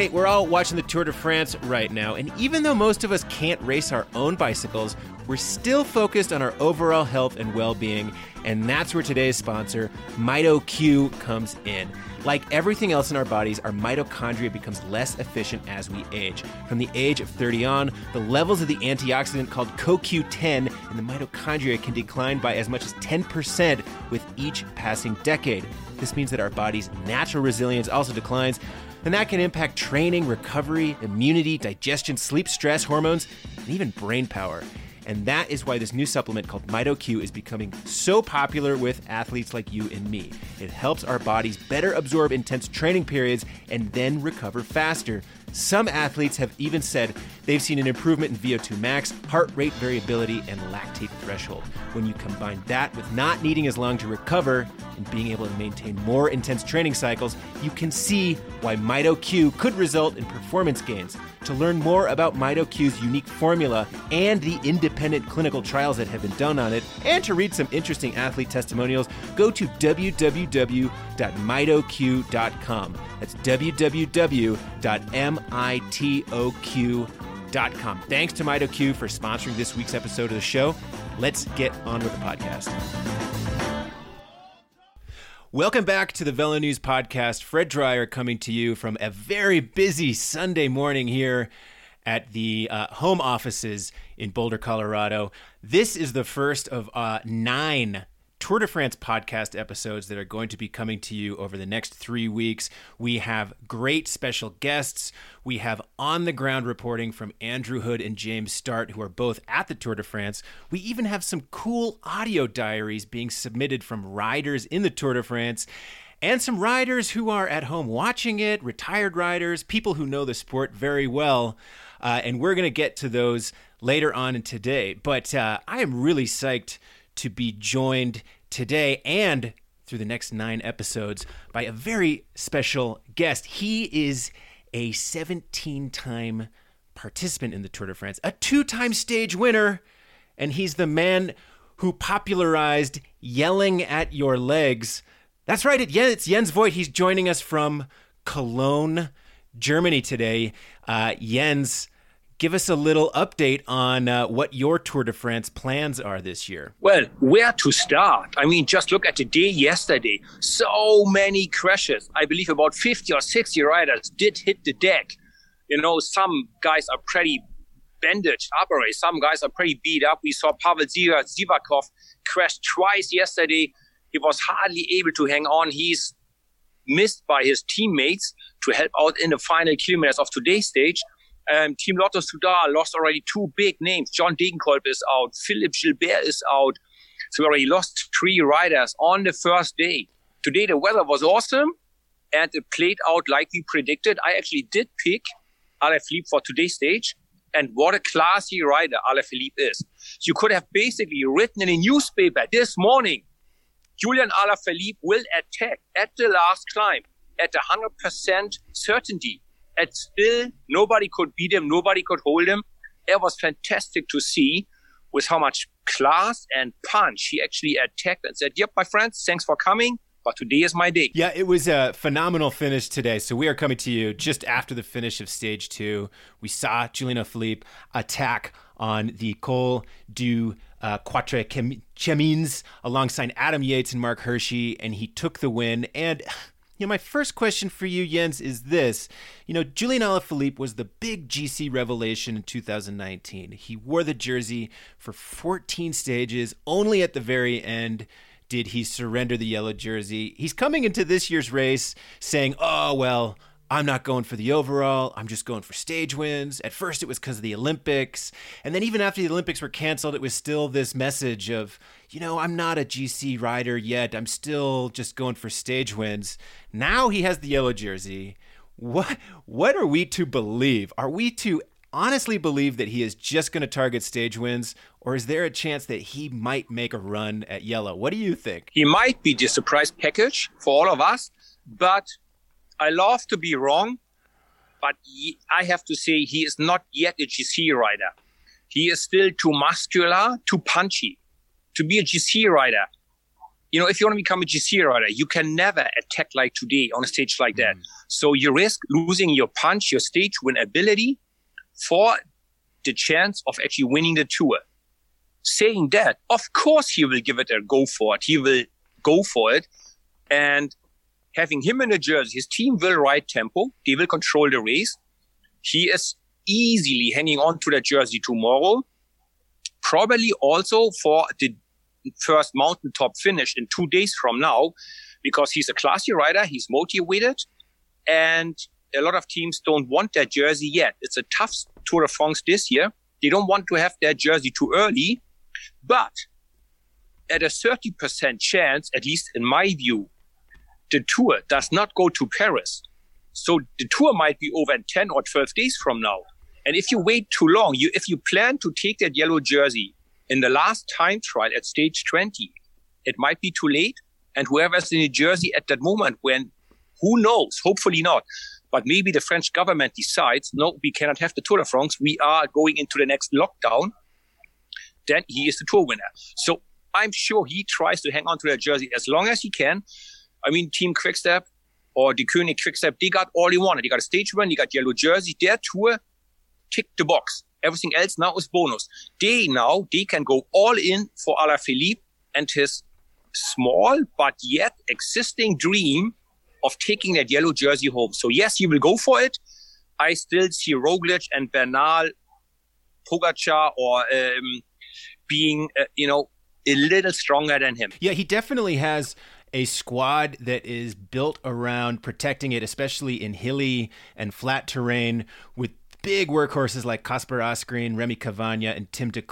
Hey, we're all watching the Tour de France right now, and even though most of us can't race our own bicycles, we're still focused on our overall health and well being, and that's where today's sponsor, MitoQ, comes in. Like everything else in our bodies, our mitochondria becomes less efficient as we age. From the age of 30 on, the levels of the antioxidant called CoQ10 in the mitochondria can decline by as much as 10% with each passing decade. This means that our body's natural resilience also declines, and that can impact training, recovery, immunity, digestion, sleep, stress, hormones, and even brain power. And that is why this new supplement called MitoQ is becoming so popular with athletes like you and me. It helps our bodies better absorb intense training periods and then recover faster. Some athletes have even said they've seen an improvement in VO2 max, heart rate variability, and lactate threshold. When you combine that with not needing as long to recover and being able to maintain more intense training cycles, you can see why MitoQ could result in performance gains. To learn more about MitoQ's unique formula and the independent clinical trials that have been done on it, and to read some interesting athlete testimonials, go to www.mitoq.com. That's www.mitoq.com. Thanks to MitoQ for sponsoring this week's episode of the show. Let's get on with the podcast. Welcome back to the Velo News Podcast. Fred Dreier coming to you from a very busy Sunday morning here at the uh, home offices in Boulder, Colorado. This is the first of uh, nine Tour de France podcast episodes that are going to be coming to you over the next three weeks. We have great special guests. We have on the ground reporting from Andrew Hood and James Startt, who are both at the Tour de France. We even have some cool audio diaries being submitted from riders in the Tour de France and some riders who are at home watching it, retired riders, people who know the sport very well. Uh, and we're going to get to those later on in today. But uh, I am really psyched to be joined today and through the next nine episodes by a very special guest. He is a 17 time participant in the Tour de France, a two time stage winner, and he's the man who popularized yelling at your legs. That's right, it's Jens Voigt. He's joining us from Cologne, Germany today. Uh, Jens, give us a little update on uh, what your Tour de France plans are this year. Well, where to start? I mean, just look at the day yesterday. So many crashes. I believe about 50 or 60 riders did hit the deck. You know, some guys are pretty bandaged up already. Some guys are pretty beat up. We saw Pavel Sivakov crash twice yesterday. He was hardly able to hang on. He's missed by his teammates to help out in the final kilometers of today's stage. Um, Team Lotto Soudal lost already two big names. John Degenkolb is out. Philippe Gilbert is out. So we already lost three riders on the first day. Today the weather was awesome and it played out like we predicted. I actually did pick Alaphilippe for today's stage. And what a classy rider Alaphilippe is. You could have basically written in a newspaper this morning, Julian Alaphilippe will attack at the last climb at 100% certainty and still nobody could beat him, nobody could hold him. It was fantastic to see with how much class and punch he actually attacked and said, Yep, my friends, thanks for coming. But today is my day. Yeah, it was a phenomenal finish today. So we are coming to you just after the finish of stage two. We saw Julian Philippe attack on the Col du uh, Quatre Chemins alongside Adam Yates and Marc Hirschi, and he took the win. And you know, my first question for you, Jens, is this. You know, Julian Alaphilippe was the big GC revelation in 2019. He wore the jersey for 14 stages. Only at the very end did he surrender the yellow jersey. He's coming into this year's race saying, oh, well, I'm not going for the overall. I'm just going for stage wins. At first, it was because of the Olympics. And then, even after the Olympics were canceled, it was still this message of, you know, I'm not a GC rider yet. I'm still just going for stage wins. Now he has the yellow jersey. What, what are we to believe? Are we to honestly believe that he is just going to target stage wins, or is there a chance that he might make a run at yellow? What do you think? He might be the surprise package for all of us, but I love to be wrong, but he, I have to say he is not yet a GC rider. He is still too muscular, too punchy. To be a GC rider, you know, if you want to become a GC rider, you can never attack like today on a stage like that. Mm. So you risk losing your punch, your stage win ability for the chance of actually winning the tour. Saying that, of course, he will give it a go for it. He will go for it. And having him in the jersey, his team will ride tempo. They will control the race. He is easily hanging on to that jersey tomorrow. Probably also for the first mountaintop finish in two days from now, because he's a classy rider. He's motivated and a lot of teams don't want that jersey yet. It's a tough Tour de France this year. They don't want to have that jersey too early, but at a 30% chance, at least in my view, the tour does not go to Paris. So the tour might be over in 10 or 12 days from now. And if you wait too long, you, if you plan to take that yellow jersey in the last time trial at stage 20, it might be too late. And whoever's in New Jersey at that moment, when who knows, hopefully not, but maybe the French government decides, no, we cannot have the Tour de France. We are going into the next lockdown. Then he is the tour winner. So I'm sure he tries to hang on to that jersey as long as he can. I mean, Team Quickstep or Deceuninck Quickstep, they got all they wanted. They got a stage win, they got yellow jersey. Their tour ticked the box. Everything else now is bonus. They now, they can go all in for Alaphilippe and his small but yet existing dream of taking that yellow jersey home. So yes, he will go for it. I still see Roglic and Bernal, Pogacar, or um, being, uh, you know, a little stronger than him. Yeah, he definitely has a squad that is built around protecting it, especially in hilly and flat terrain, with big workhorses like Kasper Asgreen, Rémi Cavagna, and Tim de.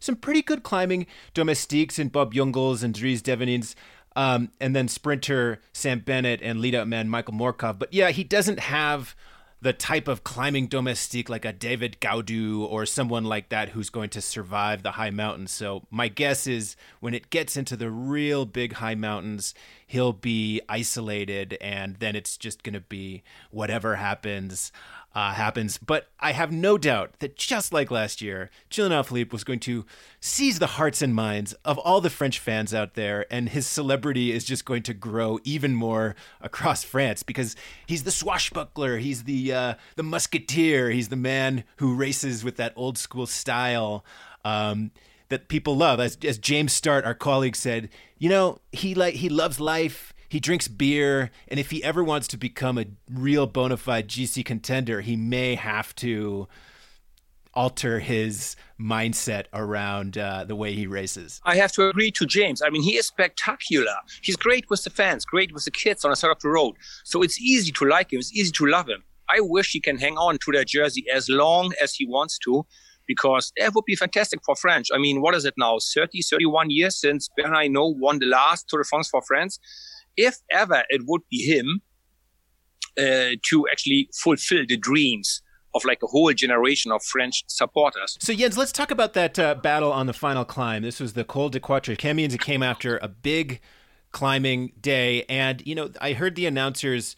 Some pretty good climbing domestiques in Bob Jungels and Dries Devenyns. Um, and then sprinter Sam Bennett and lead up man Michael Morkov. But yeah, he doesn't have the type of climbing domestique like a David Gaudu or someone like that who's going to survive the high mountains. So my guess is when it gets into the real big high mountains, he'll be isolated and then it's just going to be whatever happens uh, happens. But I have no doubt that just like last year, Julian Alaphilippe was going to seize the hearts and minds of all the French fans out there, and his celebrity is just going to grow even more across France because he's the swashbuckler, he's the uh, the musketeer, he's the man who races with that old school style. Um, that people love, as, as James Startt, our colleague, said, you know, he like he loves life he drinks beer, and if he ever wants to become a real bona fide GC contender, he may have to alter his mindset around uh, the way he races. I have to agree to James. I mean, he is spectacular. He's great with the fans, great with the kids on the side of the road. So it's easy to like him. It's easy to love him. I wish he can hang on to that jersey as long as he wants to, because that would be fantastic for French. I mean, what is it now? 30, 31 years since Bernard Hinault won the last Tour de France for France if ever it would be him uh, to actually fulfill the dreams of like a whole generation of French supporters. So Jens, let's talk about that uh, battle on the final climb. This was the Col de Quatre Chemins. It came after a big climbing day, and you know I heard the announcers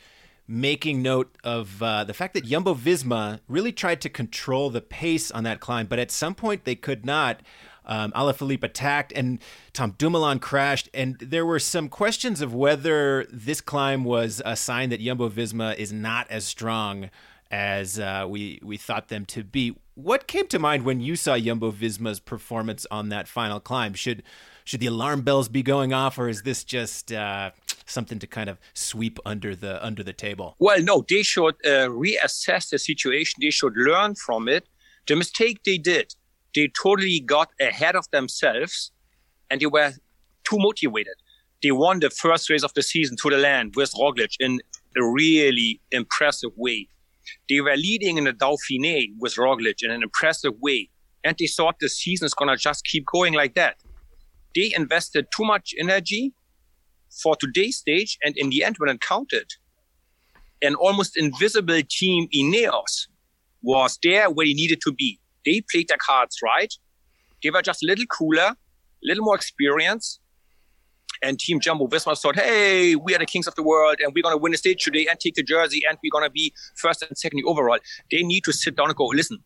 making note of uh, the fact that Jumbo Visma really tried to control the pace on that climb, but at some point they could not. Um, Alaphilippe attacked, and Tom Dumoulin crashed. And there were some questions of whether this climb was a sign that Jumbo Visma is not as strong as uh, we we thought them to be. What came to mind when you saw Jumbo Visma's performance on that final climb? Should should the alarm bells be going off, or is this just uh, something to kind of sweep under the under the table? Well, no, they should uh, reassess the situation. They should learn from it. The mistake they did they totally got ahead of themselves and they were too motivated. They won the first race of the season Tour de l'Ain with Roglic in a really impressive way. They were leading in the Dauphiné with Roglic in an impressive way. And they thought the season is going to just keep going like that. They invested too much energy for today's stage. And in the end, when it counted, an almost invisible team Ineos was there where he needed to be they played their cards right. They were just a little cooler, a little more experience. And Team Jumbo Visma thought, hey, we are the kings of the world and we're going to win the stage today and take the jersey and we're going to be first and second overall. They need to sit down and go, listen,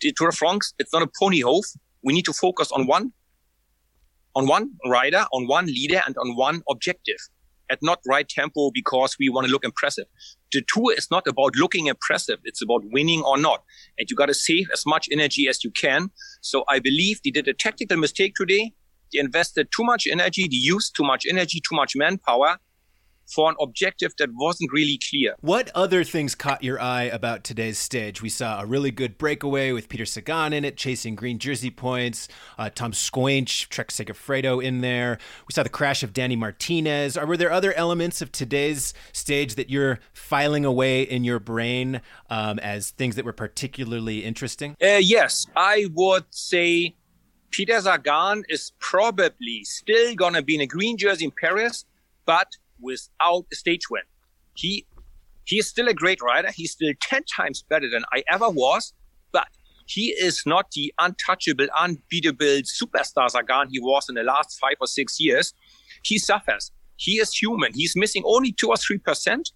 the Tour de France, it's not a pony hoof. We need to focus on one on one rider, on one leader, and on one objective at not right tempo because we want to look impressive. The tour is not about looking impressive. It's about winning or not. And you got to save as much energy as you can. So I believe they did a tactical mistake today. They invested too much energy. They used too much energy, too much manpower for an objective that wasn't really clear. What other things caught your eye about today's stage? We saw a really good breakaway with Peter Sagan in it, chasing green jersey points. Uh, Toms Skujins, Trek Segafredo in there. We saw the crash of Danny Martinez. Or were there other elements of today's stage that you're filing away in your brain um, as things that were particularly interesting? Uh, yes, I would say Peter Sagan is probably still going to be in a green jersey in Paris, but without a stage win. He he is still a great rider. He's still 10 times better than I ever was, but he is not the untouchable, unbeatable superstar Sagan he was in the last five or six years. He suffers. He is human. He's missing only two or three percent,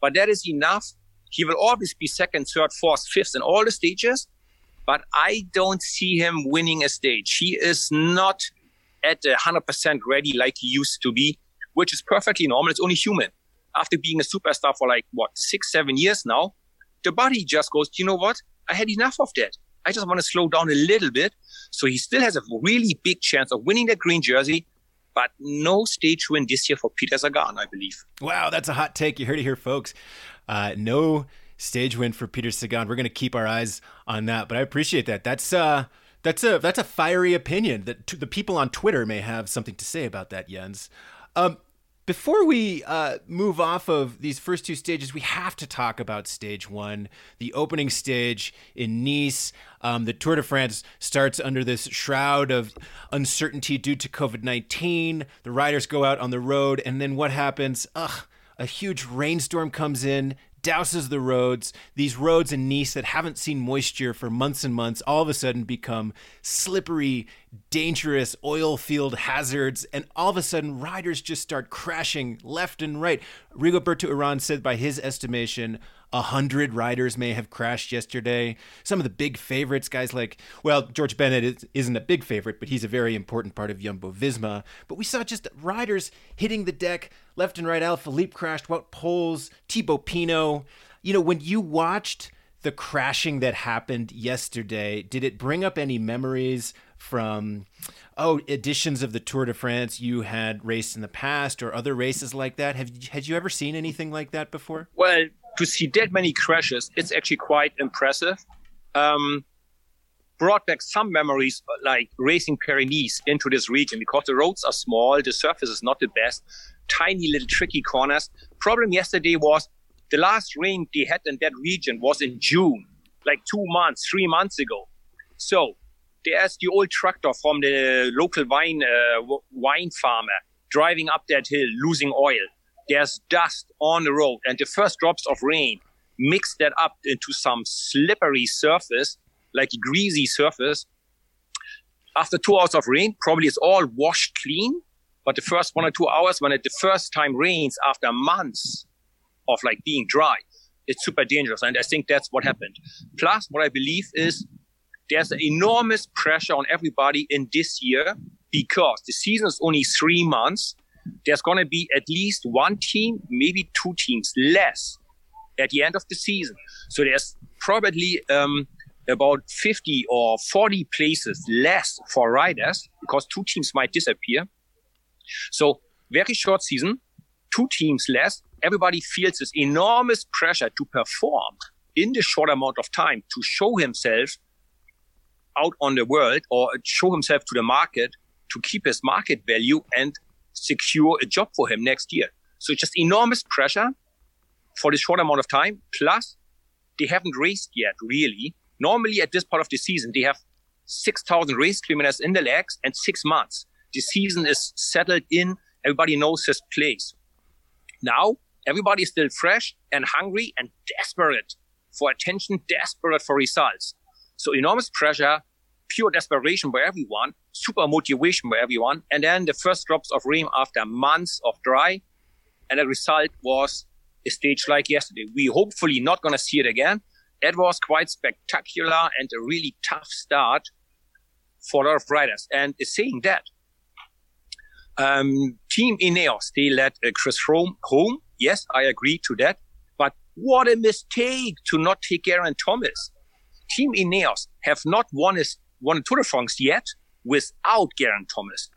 but that is enough. He will always be second, third, fourth, fifth in all the stages, but I don't see him winning a stage. He is not at 100% ready like he used to be which is perfectly normal. It's only human. After being a superstar for like, what, six, seven years now, the body just goes, you know what? I had enough of that. I just want to slow down a little bit. So he still has a really big chance of winning that green jersey, but no stage win this year for Peter Sagan, I believe. Wow, that's a hot take. You heard it here, folks. Uh, no stage win for Peter Sagan. We're going to keep our eyes on that, but I appreciate that. That's uh, that's a that's a fiery opinion that t- the people on Twitter may have something to say about that, Jens. Um, before we uh, move off of these first two stages, we have to talk about stage one, the opening stage in Nice. Um, the Tour de France starts under this shroud of uncertainty due to COVID 19. The riders go out on the road, and then what happens? Ugh, a huge rainstorm comes in, douses the roads. These roads in Nice that haven't seen moisture for months and months all of a sudden become slippery, dangerous oil field hazards. And all of a sudden, riders just start crashing left and right. Rigoberto Uran said, by his estimation, a hundred riders may have crashed yesterday. Some of the big favorites, guys like, well, George Bennett isn't a big favorite, but he's a very important part of Jumbo Visma. But we saw just riders hitting the deck left and right. Alaphilippe crashed, Wout Poels, Thibaut Pinot. You know, when you watched the crashing that happened yesterday, did it bring up any memories from oh editions of the Tour de France you had raced in the past or other races like that? Have had you ever seen anything like that before? Well, to see that many crashes, it's actually quite impressive. Um, brought back some memories like racing Paris into this region because the roads are small, the surface is not the best, tiny little tricky corners. Problem yesterday was the last rain they had in that region was in June, like two months, three months ago. So there's the old tractor from the local wine uh, wine farmer driving up that hill, losing oil there's dust on the road and the first drops of rain mix that up into some slippery surface, like a greasy surface. After two hours of rain, probably it's all washed clean. But the first one or two hours, when it the first time rains after months of like being dry, it's super dangerous. And I think that's what happened. Plus, what I believe is there's an enormous pressure on everybody in this year because the season is only three months there's going to be at least one team, maybe two teams less at the end of the season. So there's probably um, about 50 or 40 places less for riders because two teams might disappear. So very short season, two teams less. Everybody feels this enormous pressure to perform in the short amount of time to show himself out on the world or show himself to the market to keep his market value and secure a job for him next year. So just enormous pressure for this short amount of time. Plus, they haven't raced yet, really. Normally, at this part of the season, they have 6,000 race kilometers in the legs and six months. The season is settled in. Everybody knows his place. Now, everybody is still fresh and hungry and desperate for attention, desperate for results. So enormous pressure, pure desperation by everyone, super motivation by everyone. And then the first drops of rain after months of dry. And the result was a stage like yesterday. We hopefully not going to see it again. It was quite spectacular and a really tough start for a lot of riders. And saying that, Um, Team Ineos, they led uh, Chris Froome home. Yes, I agree to that. But what a mistake to not take Geraint Thomas. Team Ineos have not won a, won a Tour de France yet without Geraint Thomas.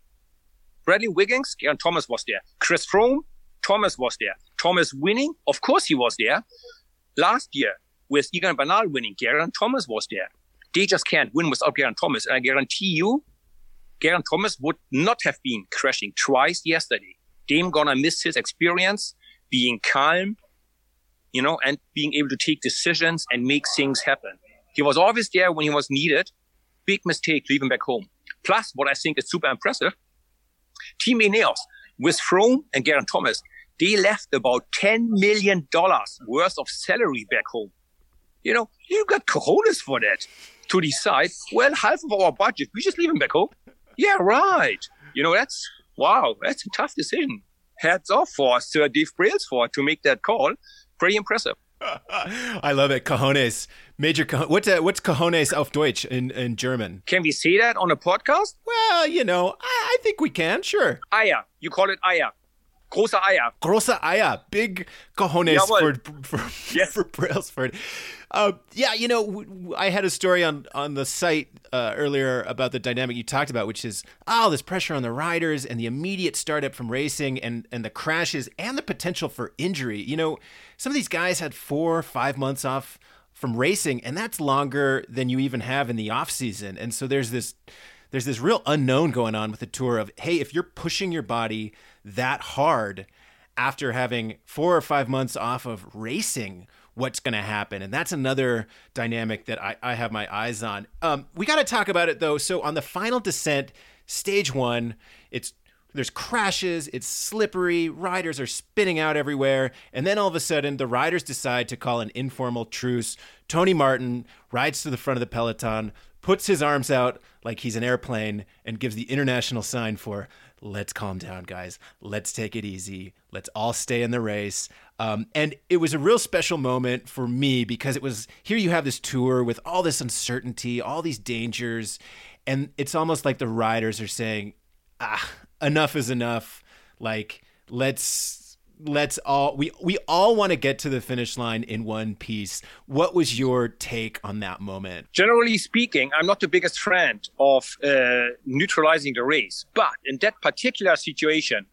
Bradley Wiggins, Geraint Thomas was there. Chris Froome, Thomas was there. Thomas winning, of course he was there. Last year, with Egan Bernal winning, Geraint Thomas was there. They just can't win without Geraint Thomas. And I guarantee you, Geraint Thomas would not have been crashing twice yesterday. Dame gonna miss his experience, being calm, you know, and being able to take decisions and make things happen. He was always there when he was needed. Big mistake leaving back home. Plus, what I think is super impressive, Team Ineos with Froome and Geraint Thomas, they left about $10 million worth of salary back home. You know, you got cojones for that to decide, well, half of our budget, we just leave him back home. Yeah, right. You know, that's, wow, that's a tough decision. Hats off for Sir Dave Brailsford to make that call. Pretty impressive. I love it. Cojones. Major what's uh, what's cojones auf Deutsch in, in German? Can we say that on a podcast? Well, you know, I, I think we can. Sure. Eier. You call it Eier. Große Eier. Große Eier. Big cojones for for, yes. for Brailsford. Uh, yeah, you know, I had a story on on the site uh, earlier about the dynamic you talked about, which is oh, this pressure on the riders and the immediate startup from racing and and the crashes and the potential for injury. You know, some of these guys had four, five months off from racing, and that's longer than you even have in the off season. And so there's this there's this real unknown going on with the tour of hey, if you're pushing your body that hard after having four or five months off of racing what's going to happen. And that's another dynamic that I, I have my eyes on. Um, we got to talk about it though. So on the final descent, stage one, it's there's crashes, it's slippery, riders are spinning out everywhere, and then all of a sudden the riders decide to call an informal truce. Tony Martin rides to the front of the peloton, puts his arms out like he's an airplane, and gives the international sign for let's calm down, guys. Let's take it easy. Let's all stay in the race. Um, and it was a real special moment for me because it was here you have this tour with all this uncertainty, all these dangers. And it's almost like the riders are saying, ah, enough is enough. Like, let's let's all we we all want to get to the finish line in one piece. What was your take on that moment? Generally speaking, I'm not the biggest friend of uh, neutralizing the race, but in that particular situation,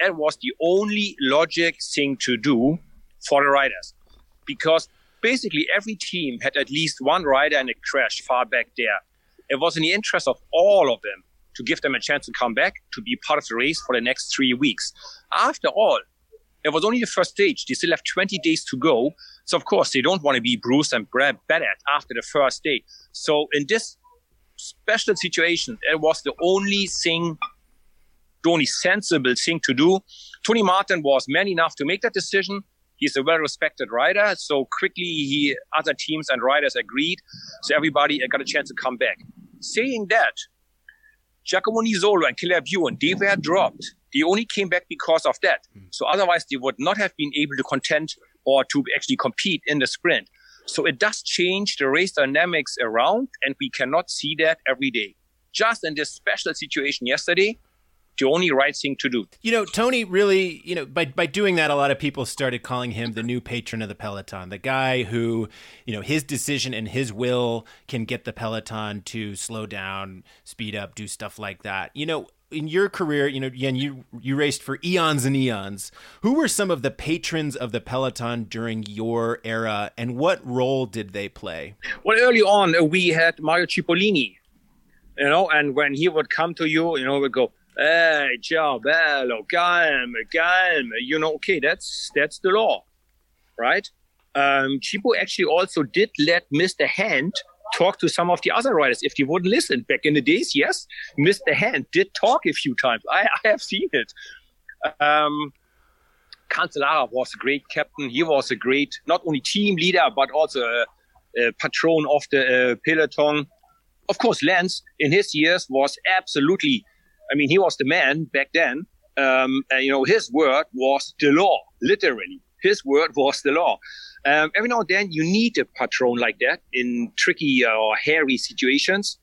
it was the only logic thing to do for the riders, because basically every team had at least one rider in a crash far back there. It was in the interest of all of them to give them a chance to come back to be part of the race for the next three weeks. After all, it was only the first stage. They still have 20 days to go. So, of course, they don't want to be bruised and bad at after the first day. So, in this special situation, it was the only thing, the only sensible thing to do. Tony Martin was man enough to make that decision. He's a well-respected rider, so quickly he, other teams and riders agreed. So everybody got a chance to come back. Saying that, Giacomo Nizzolo and Caleb Ewan, they were dropped they only came back because of that. Mm. So otherwise, they would not have been able to contend or to actually compete in the sprint. So it does change the race dynamics around, and we cannot see that every day. Just in this special situation yesterday, the only right thing to do. You know, Tony really, you know, by by doing that, a lot of people started calling him the new patron of the peloton, the guy who, you know, his decision and his will can get the peloton to slow down, speed up, do stuff like that. You know, in your career, you know, again, you you raced for eons and eons. Who were some of the patrons of the peloton during your era, and what role did they play? Well, early on, we had Mario Cipollini, you know, and when he would come to you, you know, we go, "Hey, ciao, bello, calme, calme," you know, okay, that's that's the law, right? Um, Cipo actually also did let Mr. Hand talk to some of the other riders if they wouldn't listen. Back in the days, yes, Mr. Hand did talk a few times. I, I have seen it. Um, Cancellara was a great captain. He was a great, not only team leader, but also a, a patron of the uh, peloton. Of course, Lance in his years was absolutely, I mean, he was the man back then. Um, and, you know, his word was the law, literally. His word was the law. Um, every now and then, you need a patron like that in tricky or hairy situations.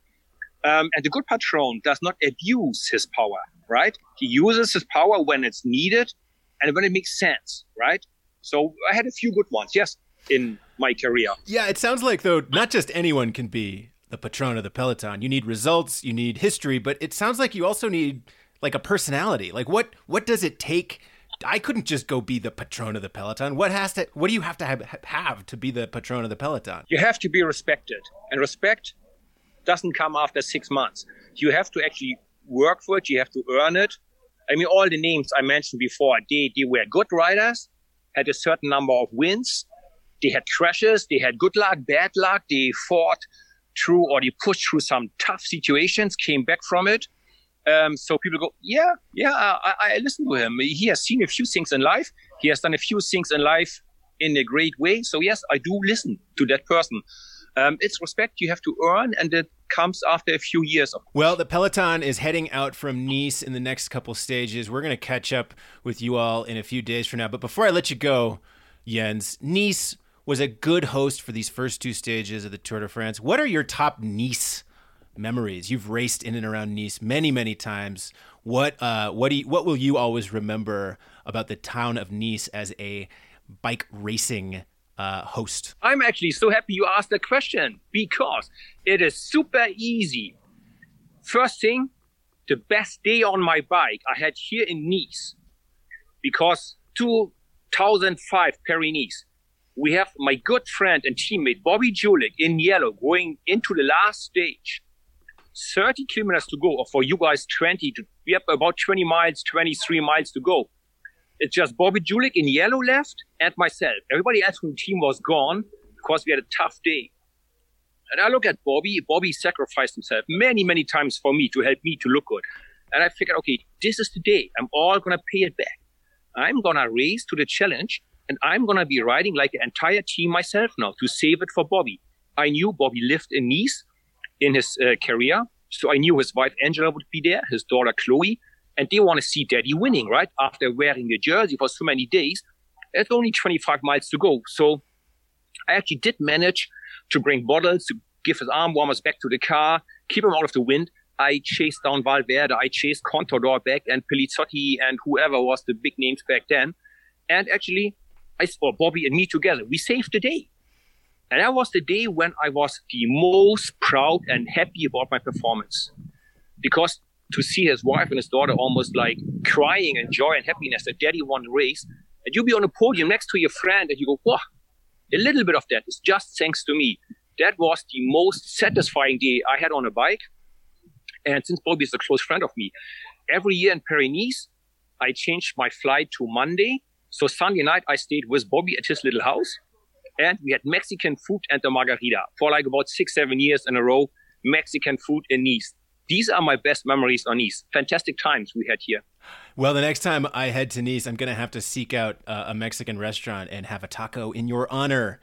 Um, and the good patron does not abuse his power, right? He uses his power when it's needed and when it makes sense, right? So I had a few good ones, yes, in my career. Yeah, it sounds like though not just anyone can be the patron of the peloton. You need results, you need history, but it sounds like you also need like a personality. Like what what does it take? I couldn't just go be the patron of the peloton. What has to what do you have to have, have to be the patron of the peloton? You have to be respected. And respect doesn't come after 6 months. You have to actually work for it, you have to earn it. I mean all the names I mentioned before, they they were good riders, had a certain number of wins. They had crashes, they had good luck, bad luck, they fought through or they pushed through some tough situations, came back from it. Um, so people go, yeah, yeah, I, I listen to him. He has seen a few things in life. He has done a few things in life in a great way. So yes, I do listen to that person. Um, it's respect you have to earn, and it comes after a few years. Well, the Peloton is heading out from Nice in the next couple stages. We're going to catch up with you all in a few days from now. But before I let you go, Jens, Nice was a good host for these first two stages of the Tour de France. What are your top Nice memories? You've raced in and around Nice many, many times. What uh, what do you, what will you always remember about the town of Nice as a bike racing uh, host? I'm actually so happy you asked that question because it is super easy. First thing, the best day on my bike I had here in Nice because 2005 Paris Nice we have my good friend and teammate Bobby Julich in yellow going into the last stage. 30 kilometers to go, or for you guys, 20. To, we have about 20 miles, 23 miles to go. It's just Bobby Julich in yellow left and myself. Everybody else from the team was gone because we had a tough day. And I look at Bobby. Bobby sacrificed himself many, many times for me to help me to look good. And I figured, okay, this is the day. I'm all going to pay it back. I'm going to race to the challenge and I'm going to be riding like an entire team myself now to save it for Bobby. I knew Bobby lived in Nice in his uh, career. So I knew his wife Angela would be there, his daughter Chloe, and they want to see daddy winning, right? After wearing the jersey for so many days. It's only 25 miles to go. So I actually did manage to bring bottles to give his arm warmers back to the car, keep him out of the wind. I chased down Valverde, I chased Contador back and Pellizotti and whoever was the big names back then. And actually, I saw Bobby and me together. We saved the day. And that was the day when I was the most proud and happy about my performance. Because to see his wife and his daughter almost like crying in joy and happiness that daddy won the race, and you be on a podium next to your friend and you go, wow, a little bit of that is just thanks to me. That was the most satisfying day I had on a bike. And since Bobby is a close friend of me, every year in Paris I changed my flight to Monday so Sunday night, I stayed with Bobby at his little house, and we had Mexican food and a margarita for like about six, seven years in a row. Mexican food in Nice. These are my best memories on Nice. Fantastic times we had here. Well, the next time I head to Nice, I'm going to have to seek out uh, a Mexican restaurant and have a taco in your honor.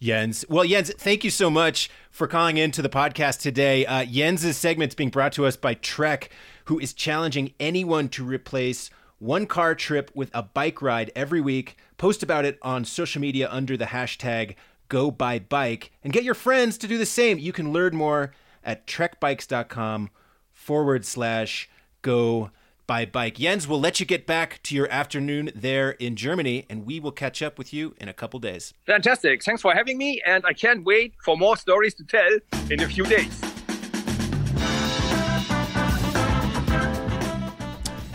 Jens. Well, Jens, thank you so much for calling into the podcast today. Uh, Jens's segment's being brought to us by Trek, who is challenging anyone to replace one car trip with a bike ride every week. Post about it on social media under the hashtag go by bike and get your friends to do the same. You can learn more at trekbikes.com forward slash go by bike. Jens, we'll let you get back to your afternoon there in Germany, and we will catch up with you in a couple days. Fantastic. Thanks for having me, and I can't wait for more stories to tell in a few days.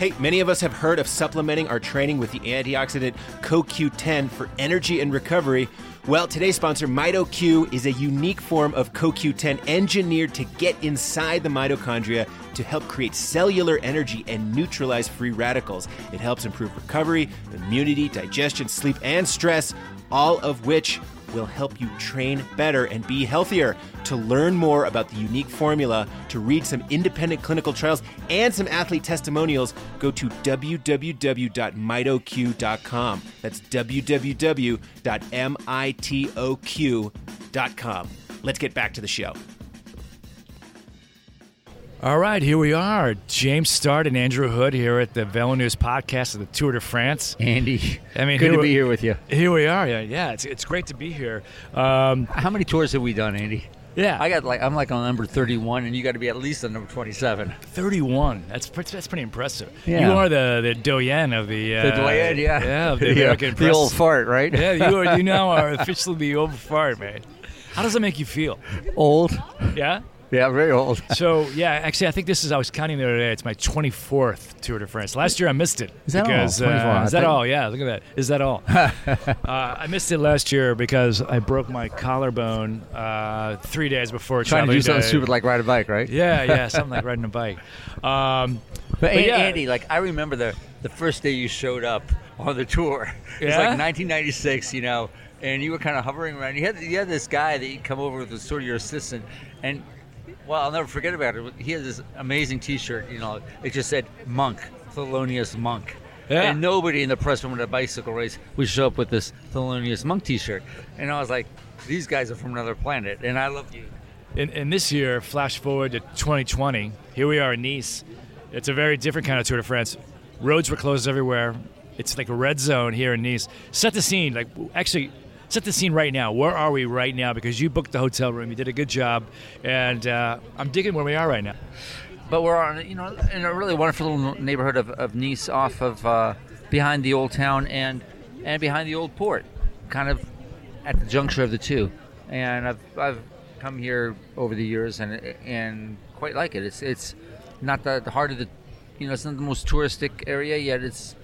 Hey, many of us have heard of supplementing our training with the antioxidant CoQ10 for energy and recovery. Well, today's sponsor, MitoQ, is a unique form of CoQ10 engineered to get inside the mitochondria to help create cellular energy and neutralize free radicals. It helps improve recovery, immunity, digestion, sleep, and stress, all of which will help you train better and be healthier. To learn more about the unique formula, to read some independent clinical trials and some athlete testimonials, go to www.mitoq.com. That's www.mitoq.com. Let's get back to the show. All right, here we are. James Startt and Andrew Hood here at the Velo News podcast of the Tour de France. Andy, I mean, good to be here with you. Here we are. Yeah, yeah, it's, it's great to be here. Um, How many tours have we done, Andy? Yeah. I got like I'm like on number 31, and you got to be at least on number 27. 31. That's pretty, that's pretty impressive. Yeah. You are the the doyen of the uh, The doyen, yeah, yeah, of the American the press. old fart, right? Yeah, you are. You now are officially the old fart, man. How does that make you feel? old. Yeah. Yeah, very old. So yeah, actually, I think this is. I was counting the other day. It's my 24th Tour de France. Last year I missed it. Is that all? because, 24. Uh, is that all? Yeah. Look at that. Is that all? uh, I missed it last year because I broke my collarbone uh, three days before Trying to do something Day. stupid like ride a bike, right? Yeah, yeah, something like riding a bike. Um, But, But An- yeah. Andy, like I remember the the first day you showed up on the tour. It was like 1996, you know, and you were kind of hovering around. You had you had this guy that you come over with, was sort of your assistant, and well, I'll never forget about it. He had this amazing T-shirt. You know, it just said "Monk," Thelonious Monk. Yeah. And nobody in the press room at a bicycle race would show up with this Thelonious Monk T-shirt, and I was like, "These guys are from another planet," and I love you. And, and this year, flash forward to 2020, here we are in Nice. It's a very different kind of Tour de France. Roads were closed everywhere. It's like a red zone here in Nice. Set the scene. Like actually, set the scene right now. Where are we right now? Because you booked the hotel room. You did a good job, and uh, I'm digging where we are right now. But we're on, you know, in a really wonderful little neighborhood of, of Nice, off of uh, behind the old town and and behind the old port, kind of at the juncture of the two. And I've I've come here over the years and and quite like it. It's it's not the, the heart of the, you know, it's not the most touristic area yet. It's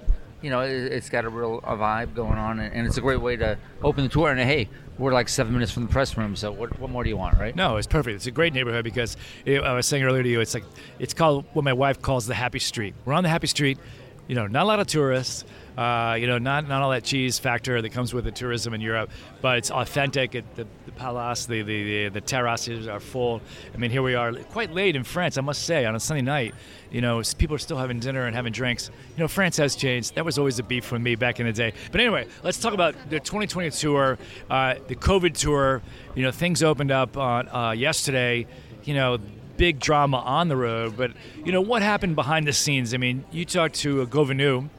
you know, it, it's got a real a vibe going on, and, and it's a great way to open the tour. And hey, we're like seven minutes from the press room, so what, what more do you want, right? No, it's perfect. It's a great neighborhood because it, I was saying earlier to you, it's like it's called what my wife calls the happy street. We're on the happy street. You know, not a lot of tourists. Uh, you know, not not all that cheese factor that comes with the tourism in Europe, but it's authentic. It, the, the palace, the, the the the terraces are full. I mean, here we are, quite late in France, I must say, on a Sunday night. You know, people are still having dinner and having drinks. You know, France has changed. That was always a beef for me back in the day. But anyway, let's talk about the 2020 tour, uh, the COVID tour. You know, things opened up on uh, yesterday. You know, big drama on the road. But you know, what happened behind the scenes? I mean, you talked to Gouvenou.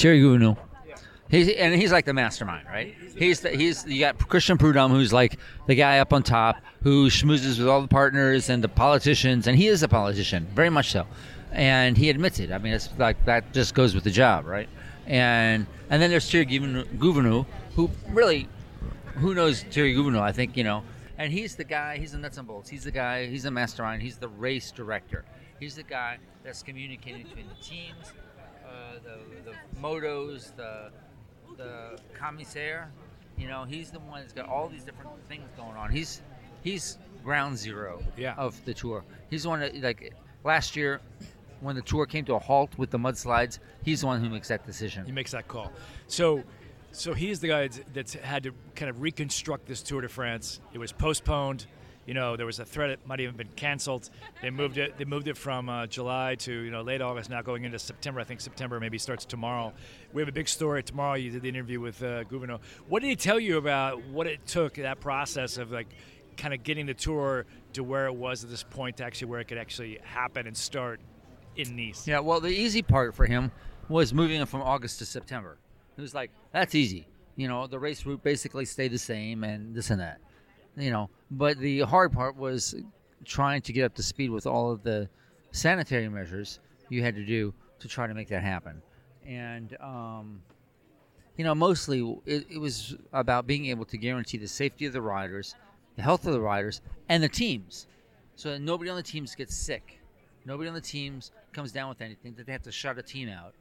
Thierry Gouvenou. He's and he's like the mastermind, right? He's the, he's you got Christian Prudhomme, who's like the guy up on top who schmoozes with all the partners and the politicians, and he is a politician, very much so, and he admits it. I mean, it's like that just goes with the job, right? And and then there's Thierry Gouvenou, who really, who knows Thierry Gouvenou? I think you know, and he's the guy. He's the nuts and bolts. He's the guy. He's the mastermind. He's the race director. He's the guy that's communicating between the teams, the, the motos, the the commissaire. You know, he's the one that's got all these different things going on. He's he's ground zero Yeah. of the tour. He's the one that like last year when the tour came to a halt with the mudslides. He's the one who makes that decision. He makes that call. So, so he's the guy that's- that's had to kind of reconstruct this Tour de France. It was postponed. You know, there was a threat it might even been canceled. They moved it. They moved it from uh, July to you know late August. Now going into September. I think September maybe starts tomorrow. We have a big story tomorrow. You did the interview with uh, Gouvenou. What did he tell you about what it took that process of like kind of getting the tour to where it was at this point to actually where it could actually happen and start in Nice? Yeah, well, the easy part for him was moving it from August to September. It was like, that's easy. You know, the race route basically stayed the same and this and that. You know, but the hard part was trying to get up to speed with all of the sanitary measures you had to do to try to make that happen. And, um, you know, mostly it, it was about being able to guarantee the safety of the riders, the health of the riders, and the teams. So that nobody on the teams gets sick. Nobody on the teams comes down with anything, that they have to shut a team out.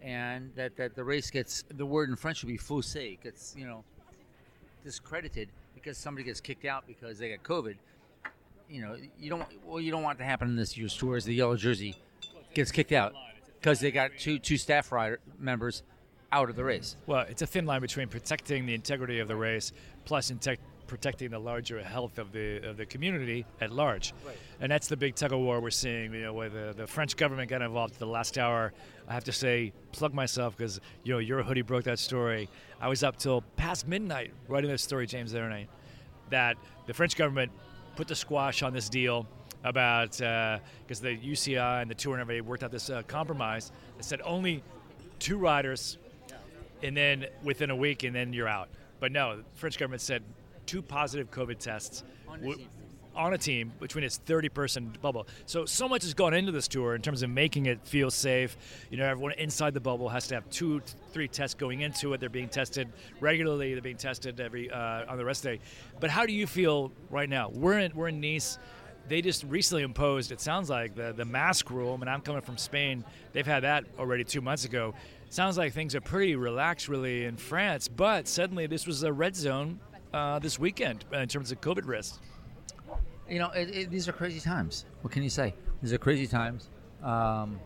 And that, that the race gets, the word in French would be faussé, gets, you know, discredited because somebody gets kicked out because they got COVID. You know, you don't, well, you don't want to happen in this year's tour is the yellow jersey gets kicked out because they got two, two staff rider members out of the race. Well, it's a thin line between protecting the integrity of the race plus inte- protecting the larger health of the of the community at large. And that's the big tug of war we're seeing. You know, where the, the French government got involved at the last hour. I have to say, plug myself because you know your hoodie broke that story. I was up till past midnight writing this story, James, the other night, that the French government put the squash on this deal about because the UCI and the tour and everybody worked out this uh, compromise that said only two riders and then within a week, and then you're out. But no, the French government said two positive COVID tests On the w- team. on a team between its 30 person bubble. So so much has gone into this tour in terms of making it feel safe. You know, everyone inside the bubble has to have two, three tests going into it. They're being tested regularly. They're being tested every uh, on the rest day. But how do you feel right now? We're in we're in Nice. They just recently imposed, it sounds like, the, the mask rule. I mean, I'm coming from Spain. They've had that already two months ago. Sounds like things are pretty relaxed, really, in France. But suddenly, this was a red zone uh, this weekend uh, in terms of COVID risk? You know, it, it, these are crazy times. What can you say? These are crazy times. Um,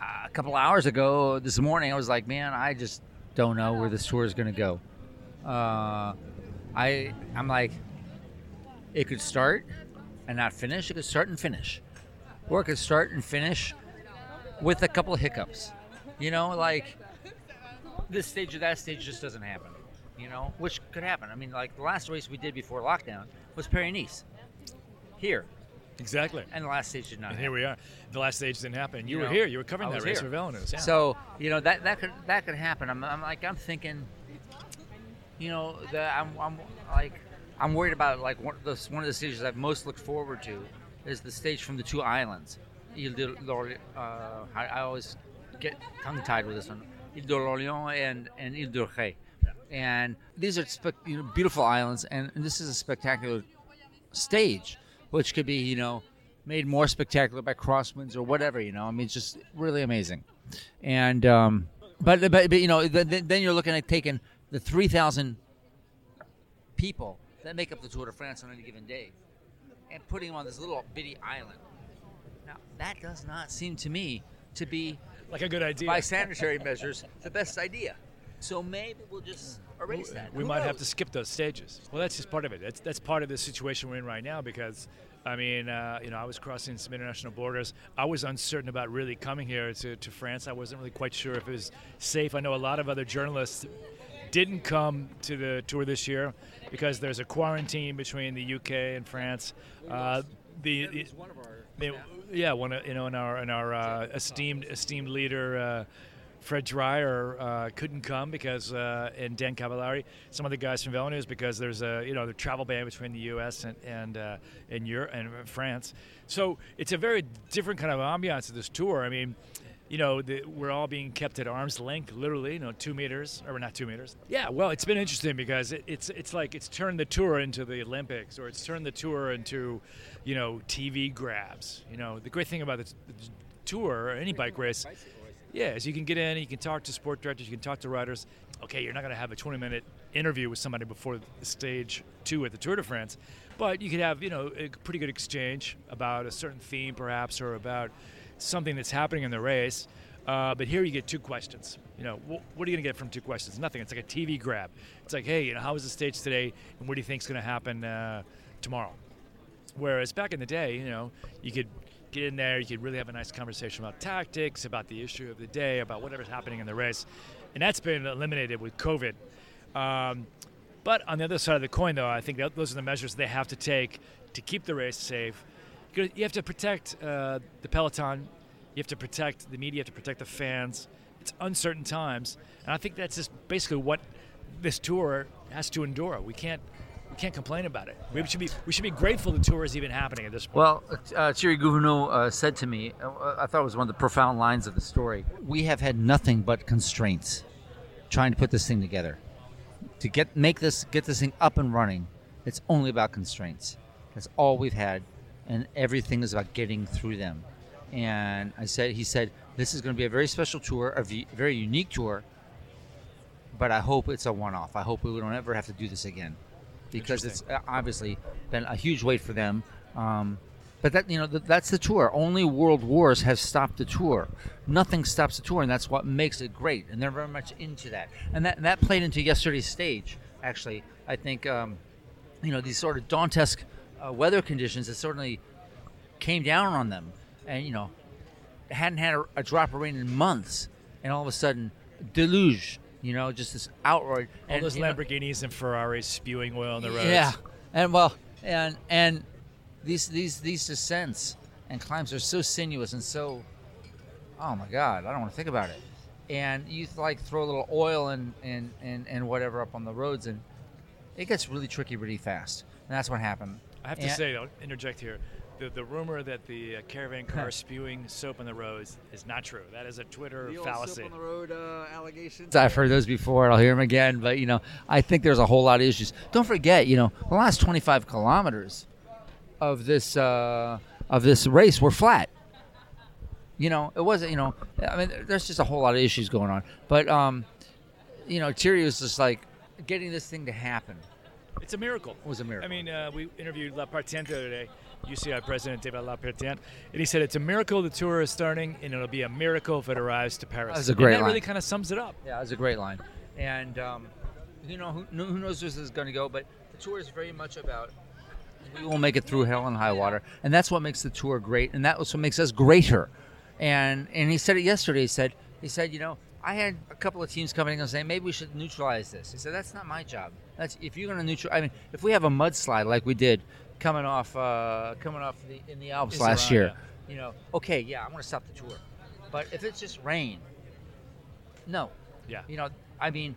a couple hours ago, this morning, I was like, man, I just don't know where this tour is going to go. Uh, I I'm like, it could start and not finish. It could start and finish, or it could start and finish with a couple of hiccups. You know, like this stage or that stage just doesn't happen. Know, which could happen. I mean, like the last race we did before lockdown was Paris Nice. Here, Exactly. and the last stage did not. And happen. here we are. The last stage didn't happen. You, You were know, here. You were covering that race here. for VeloNews. Yeah. So you know that that could that could happen. I'm, I'm like I'm thinking, you know, that I'm, I'm like I'm worried about like one of the one of the stages I've most looked forward to is the stage from the two islands. Ile de. Uh, I, I always get tongue tied with this one. Ile d'Oléron and and Ile de Ré. And these are spec- you know, beautiful islands, and, and this is a spectacular stage, which could be, you know, made more spectacular by crosswinds or whatever. You know, I mean, it's just really amazing. And um, but, but but you know, then, then you're looking at taking the three thousand people that make up the Tour de France on any given day, and putting them on this little bitty island. Now that does not seem to me to be, like a good idea. by sanitary measures, the best idea. So maybe we'll just erase that. we Who might have to skip those stages. Well, that's just part of it. That's that's part of the situation we're in right now because. I mean, uh, you know, I was crossing some international borders. I was uncertain about really coming here to, to France. I wasn't really quite sure if it was safe. I know a lot of other journalists didn't come to the tour this year because there's a quarantine between the UK and France. Uh, the, the they, yeah, one of- you know, in our in our uh, esteemed esteemed leader. Fred Dreier uh, couldn't come because, uh, and Dan Cavallari, some of the guys from VeloNews, because there's a you know the travel ban between the U.S. and and uh, and Europe and France. So it's a very different kind of ambiance of this tour. I mean, you know, the, we're all being kept at arm's length, literally, you know, two meters or not two meters. Yeah, well, it's been interesting because it, it's it's like it's turned the tour into the Olympics, or it's turned the tour into, you know, TV grabs. You know, the great thing about the, the tour or any bike race yeah, is you can get in, you can talk to sport directors, you can talk to riders. Okay, you're not going to have a 20 minute interview with somebody before stage two at the Tour de France, but you could have, you know, a pretty good exchange about a certain theme perhaps or about something that's happening in the race. Uh, but here you get two questions. You know, wh- what are you going to get from two questions? Nothing. It's like a TV grab. It's like, hey, you know, how was the stage today, and what do you think is going to happen uh, tomorrow? Whereas back in the day, you know, you could get in there, you could really have a nice conversation about tactics, about the issue of the day, about whatever's happening in the race. And that's been eliminated with COVID. Um, but on the other side of the coin, though, I think those are the measures they have to take to keep the race safe. You you have to protect uh, the peloton, you have to protect the media, you have to protect the fans. It's uncertain times, and I think that's just basically what this tour has to endure. We can't we can't complain about it. We should be we should be grateful the tour is even happening at this point. Well, uh, Thierry uh, said to me, uh, I thought it was one of the profound lines of the story. We have had nothing but constraints trying to put this thing together. To get make this get this thing up and running, it's only about constraints. That's all we've had, and everything is about getting through them. And I said, he said, this is going to be a very special tour, a very unique tour. But I hope it's a one-off. I hope we don't ever have to do this again, because it's uh, obviously been a huge wait for them. Um, but that you know th- that's the tour. Only world wars have stopped the tour. Nothing stops the tour, and that's what makes it great. And they're very much into that. And that that played into yesterday's stage. Actually, I think um, you know these sort of Dantesque uh, weather conditions that certainly came down on them, and you know hadn't had a, a drop of rain in months, and all of a sudden deluge. You know, just this outright. All and, those you know- Lamborghinis and Ferraris spewing oil on the roads. yeah, and well, and and these these these descents and climbs are so sinuous and so. Oh my God, I don't want to think about it. And you like throw a little oil and and and and whatever up on the roads, and it gets really tricky really fast, and that's what happened. I have to And- say, I'll interject here. The, the rumor that the uh, caravan car spewing soap on the roads is not true. That is a Twitter fallacy. road allegations. I've heard those before. and I'll hear them again. But you know, I think there's a whole lot of issues. Don't forget, you know, the last 25 kilometers of this uh, of this race were flat. You know, it wasn't. You know, I mean, there's just a whole lot of issues going on. But um, you know, Thierry was just like getting this thing to happen It's a miracle. It was a miracle. I mean, uh, we interviewed Lappartient the other day, UCI President David Lappartient, and he said it's a miracle the tour is starting, and it'll be a miracle if it arrives to Paris. That's a great and that line. really kind of sums it up. Yeah, was a great line. And, um, you know, who, who knows where this is going to go, but the tour is very much about we will make it through hell and high water. And that's what makes the tour great. And that's what makes us greater. And and he said it yesterday. He said, he said, you know, I had a couple of teams coming in and saying, maybe we should neutralize this. He said, that's not my job. That's if you're going to neutral. I mean, if we have a mudslide like we did coming off uh, coming off the, in the Alps last Iseran, year, you know, okay, yeah, I'm going to stop the tour. But if it's just rain, no, Yeah. you know, I mean,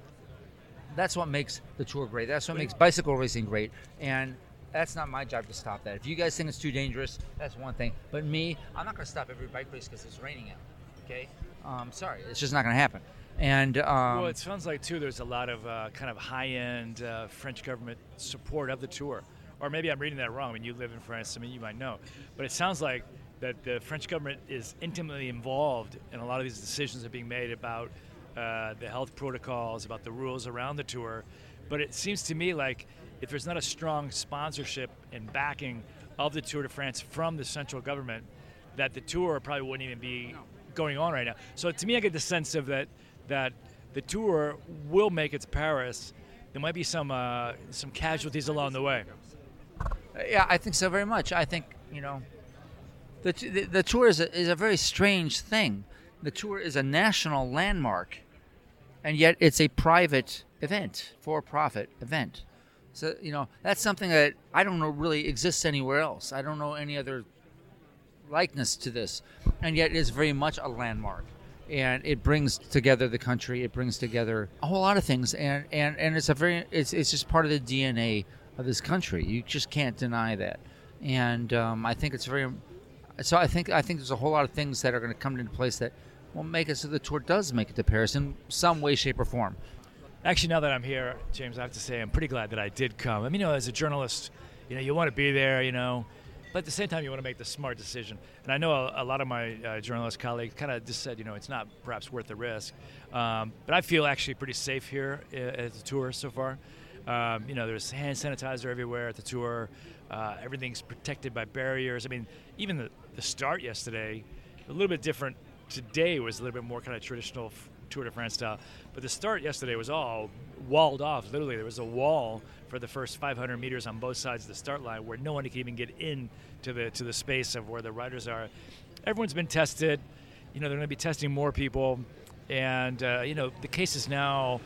that's what makes the tour great. That's what makes bicycle racing great. And that's not my job to stop that. If you guys think it's too dangerous, that's one thing. But me, I'm not going to stop every bike race because it's raining out. Okay? Um, sorry, it's just not going to happen. And um, well, it sounds like too. There's a lot of uh, kind of high-end uh, French government support of the tour, or maybe I'm reading that wrong. I mean, you live in France. I mean, you might know, but it sounds like that the French government is intimately involved in a lot of these decisions that are being made about uh, the health protocols, about the rules around the tour. But it seems to me like if there's not a strong sponsorship and backing of the Tour de France from the central government, that the tour probably wouldn't even be going on right now. So to me, I get the sense of that that the tour will make it to Paris. There might be some uh, some casualties along the way. Yeah, I think so very much. I think you know, the the, the tour is a, is a very strange thing. The tour is a national landmark, and yet it's a private event, for-profit event. So you know that's something that I don't know really exists anywhere else. I don't know any other likeness to this, and yet it is very much a landmark. And it brings together the country. It brings together a whole lot of things, and, and, and it's a very it's, it's just part of the DNA of this country. You just can't deny that. And um, I think it's very so. I think I think there's a whole lot of things that are going to come into place that will make it so the tour does make it to Paris in some way, shape, or form. Actually, now that I'm here, James, I have to say I'm pretty glad that I did come. I mean, you know, as a journalist, you know, you want to be there, you know, but at the same time, you want to make the smart decision. And I know a, a lot of my uh, journalist colleagues kind of just said, you know, it's not perhaps worth the risk. Um, but I feel actually pretty safe here uh, at the tour so far. Um, you know, there's hand sanitizer everywhere at the tour. Uh, everything's protected by barriers. I mean, even the, the start yesterday, a little bit different. Today was a little bit more kind of traditional Tour de France style, but the start yesterday was all walled off. Literally, there was a wall for the first 500 meters on both sides of the start line where no one could even get in to the to the space of where the riders are. Everyone's been tested. You know, they're going to be testing more people, and uh, you know the cases now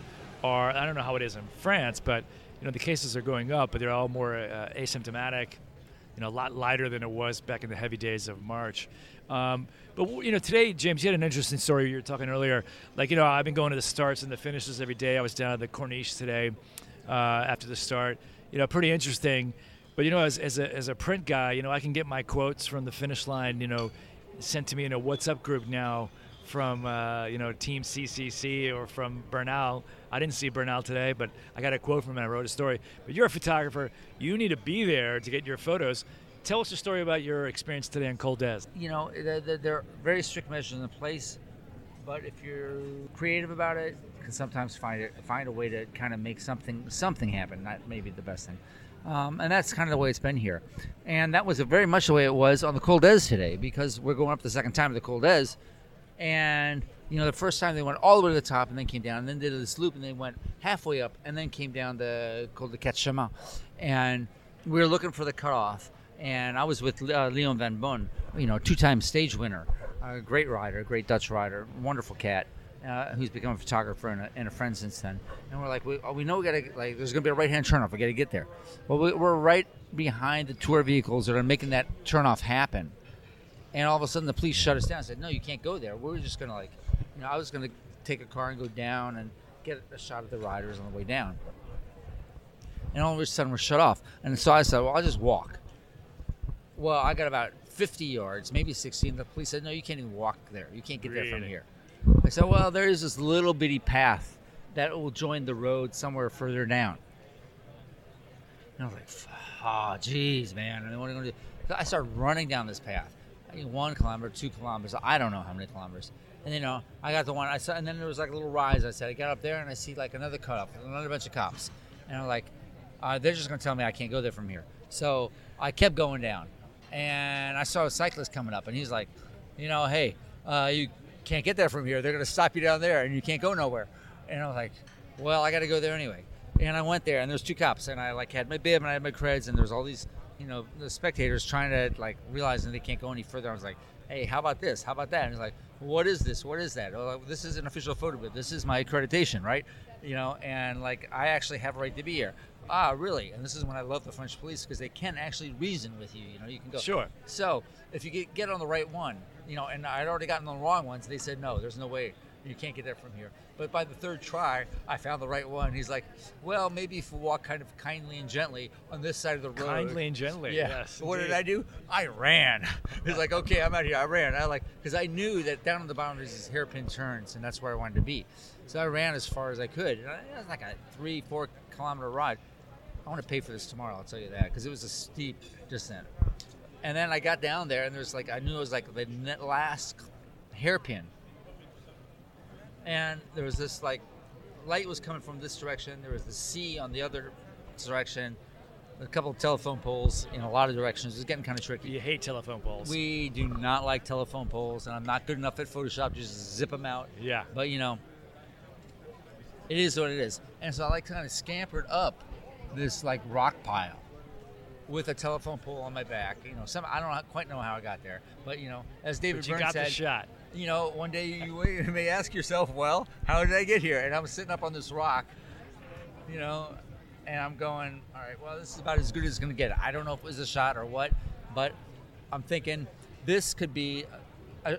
are. I don't know how it is in France, but you know the cases are going up, but they're all more uh, asymptomatic. You know, a lot lighter than it was back in the heavy days of March. Um, but you know, today, James, you had an interesting story. You were talking earlier, like you know, I've been going to the starts and the finishes every day. I was down at the Corniche today uh, after the start. You know, pretty interesting. But you know, as, as a as a print guy, you know, I can get my quotes from the finish line. You know, sent to me in a WhatsApp group now from uh, you know Team CCC or from Bernal. I didn't see Bernal today, but I got a quote from him. I wrote a story. But you're a photographer. You need to be there to get your photos. Tell us a story about your experience today on Col d'Èze. You know, there, are very strict measures in place, but if you're creative about it, you can sometimes find it find a way to kind of make something something happen. Not maybe the best thing, um, and that's kind of the way it's been here. And that was very much the way it was on the Col d'Èze today because we're going up the second time of the Col d'Èze, and you know the first time they went all the way to the top and then came down and then did this loop and they went halfway up and then came down the called the Quatre Chemins, and we were looking for the cutoff. And I was with uh, Leon van Bon, you know, two-time stage winner, a great rider, great Dutch rider, wonderful cat, uh, who's become a photographer and a, and a friend since then. And we're like, we, oh, we know we gotta like, there's gonna be a right-hand turnoff. We gotta get there. Well, we, we're right behind the tour vehicles that are making that turnoff happen. And all of a sudden, the police shut us down. and Said, "No, you can't go there. We're just gonna like, you know, I was gonna take a car and go down and get a shot of the riders on the way down." and all of a sudden we're shut off. And so I said, well, I'll just walk. Well, I got about 50 yards, maybe 60, and the police said, no, you can't even walk there. You can't get there from here. I said, well, there is this little bitty path that will join the road somewhere further down. And I was like, oh, geez, man. And what am I going to do? So I started running down this path. One kilometer, two kilometers. I don't know how many kilometers. And you know, I got the one. I saw, and then there was like a little rise. I said, I got up there and I see like another cut up, another bunch of cops, and I'm like, uh, they're just gonna tell me I can't go there from here. So I kept going down, and I saw a cyclist coming up, and he's like, you know, hey, uh, you can't get there from here. They're gonna stop you down there, and you can't go nowhere. And I was like, well, I got to go there anyway. And I went there, and there's two cops, and I like had my bib and I had my creds, and there's all these, you know, the spectators trying to like realizing they can't go any further. I was like, hey, how about this? How about that? And he's like, what is this? What is that? Oh, this is an official photo. This is my accreditation, right? You know, and like I actually have a right to be here. Ah, really? And this is when I love the French police because they can actually reason with you. You know, you can go. Sure. So if you get, get on the right one, you know, and I'd already gotten on the wrong ones, they said no, there's no way you can't get there from here. But by the third try, I found the right one. He's like, well, maybe if we walk kind of kindly and gently on this side of the road. Kindly and gently. Yeah. Yes. what did. I do? I ran. He's like, okay, I'm out here. I ran. I like because I knew that down on the boundaries is hairpin turns, and that's where I wanted to be. So I ran as far as I could. And It was like a three, four kilometer ride. I want to pay for this tomorrow. I'll tell you that because it was a steep descent. And then I got down there, and there's like I knew it was like the last hairpin, and there was this like light was coming from this direction. There was the sea on the other direction. A couple of telephone poles in a lot of directions. It's getting kind of tricky. You hate telephone poles. We do not like telephone poles, and I'm not good enough at Photoshop. To just zip them out. yeah. But you know, it is what it is. And so I like kind of scampered up this like rock pile with a telephone pole on my back. You know, some I don't quite know how I got there, but you know, as David But you Byrne got said, the shot. You know, one day you, may ask yourself, well, how did I get here? And I'm sitting up on this rock, you know, and I'm going, all right, well, this is about as good as it's going to get. I don't know if it was a shot or what, but I'm thinking this could be. I,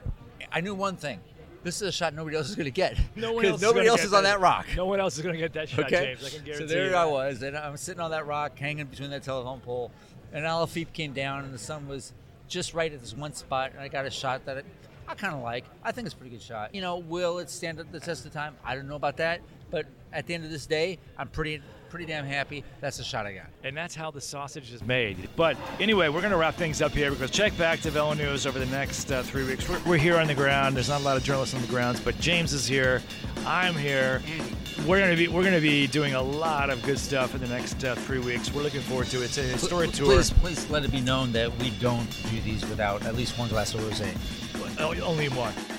I knew one thing. This is a shot nobody else is going to get. No one else. nobody is, else is on that rock. No one else is going to get that shot, Okay. James. I can guarantee so there you I that. was, and I'm sitting on that rock, hanging between that telephone pole, and Alaphilippe came down, and the sun was just right at this one spot, and I got a shot that it, I kind of like. I think it's a pretty good shot. You know, will it stand up the test of time? I don't know about that, but at the end of this day, I'm pretty pretty damn happy. That's the shot I got. And that's how the sausage is made. But anyway, we're going to wrap things up here because check back to Velo News over the next uh, three weeks. We're, we're here on the ground. There's not a lot of journalists on the grounds, but James is here. I'm here. We're going to be we're going to be doing a lot of good stuff in the next uh, three weeks. We're looking forward to it. It's a historic tour. Please, please let it be known that we don't do these without at least one glass of rosé. Only one.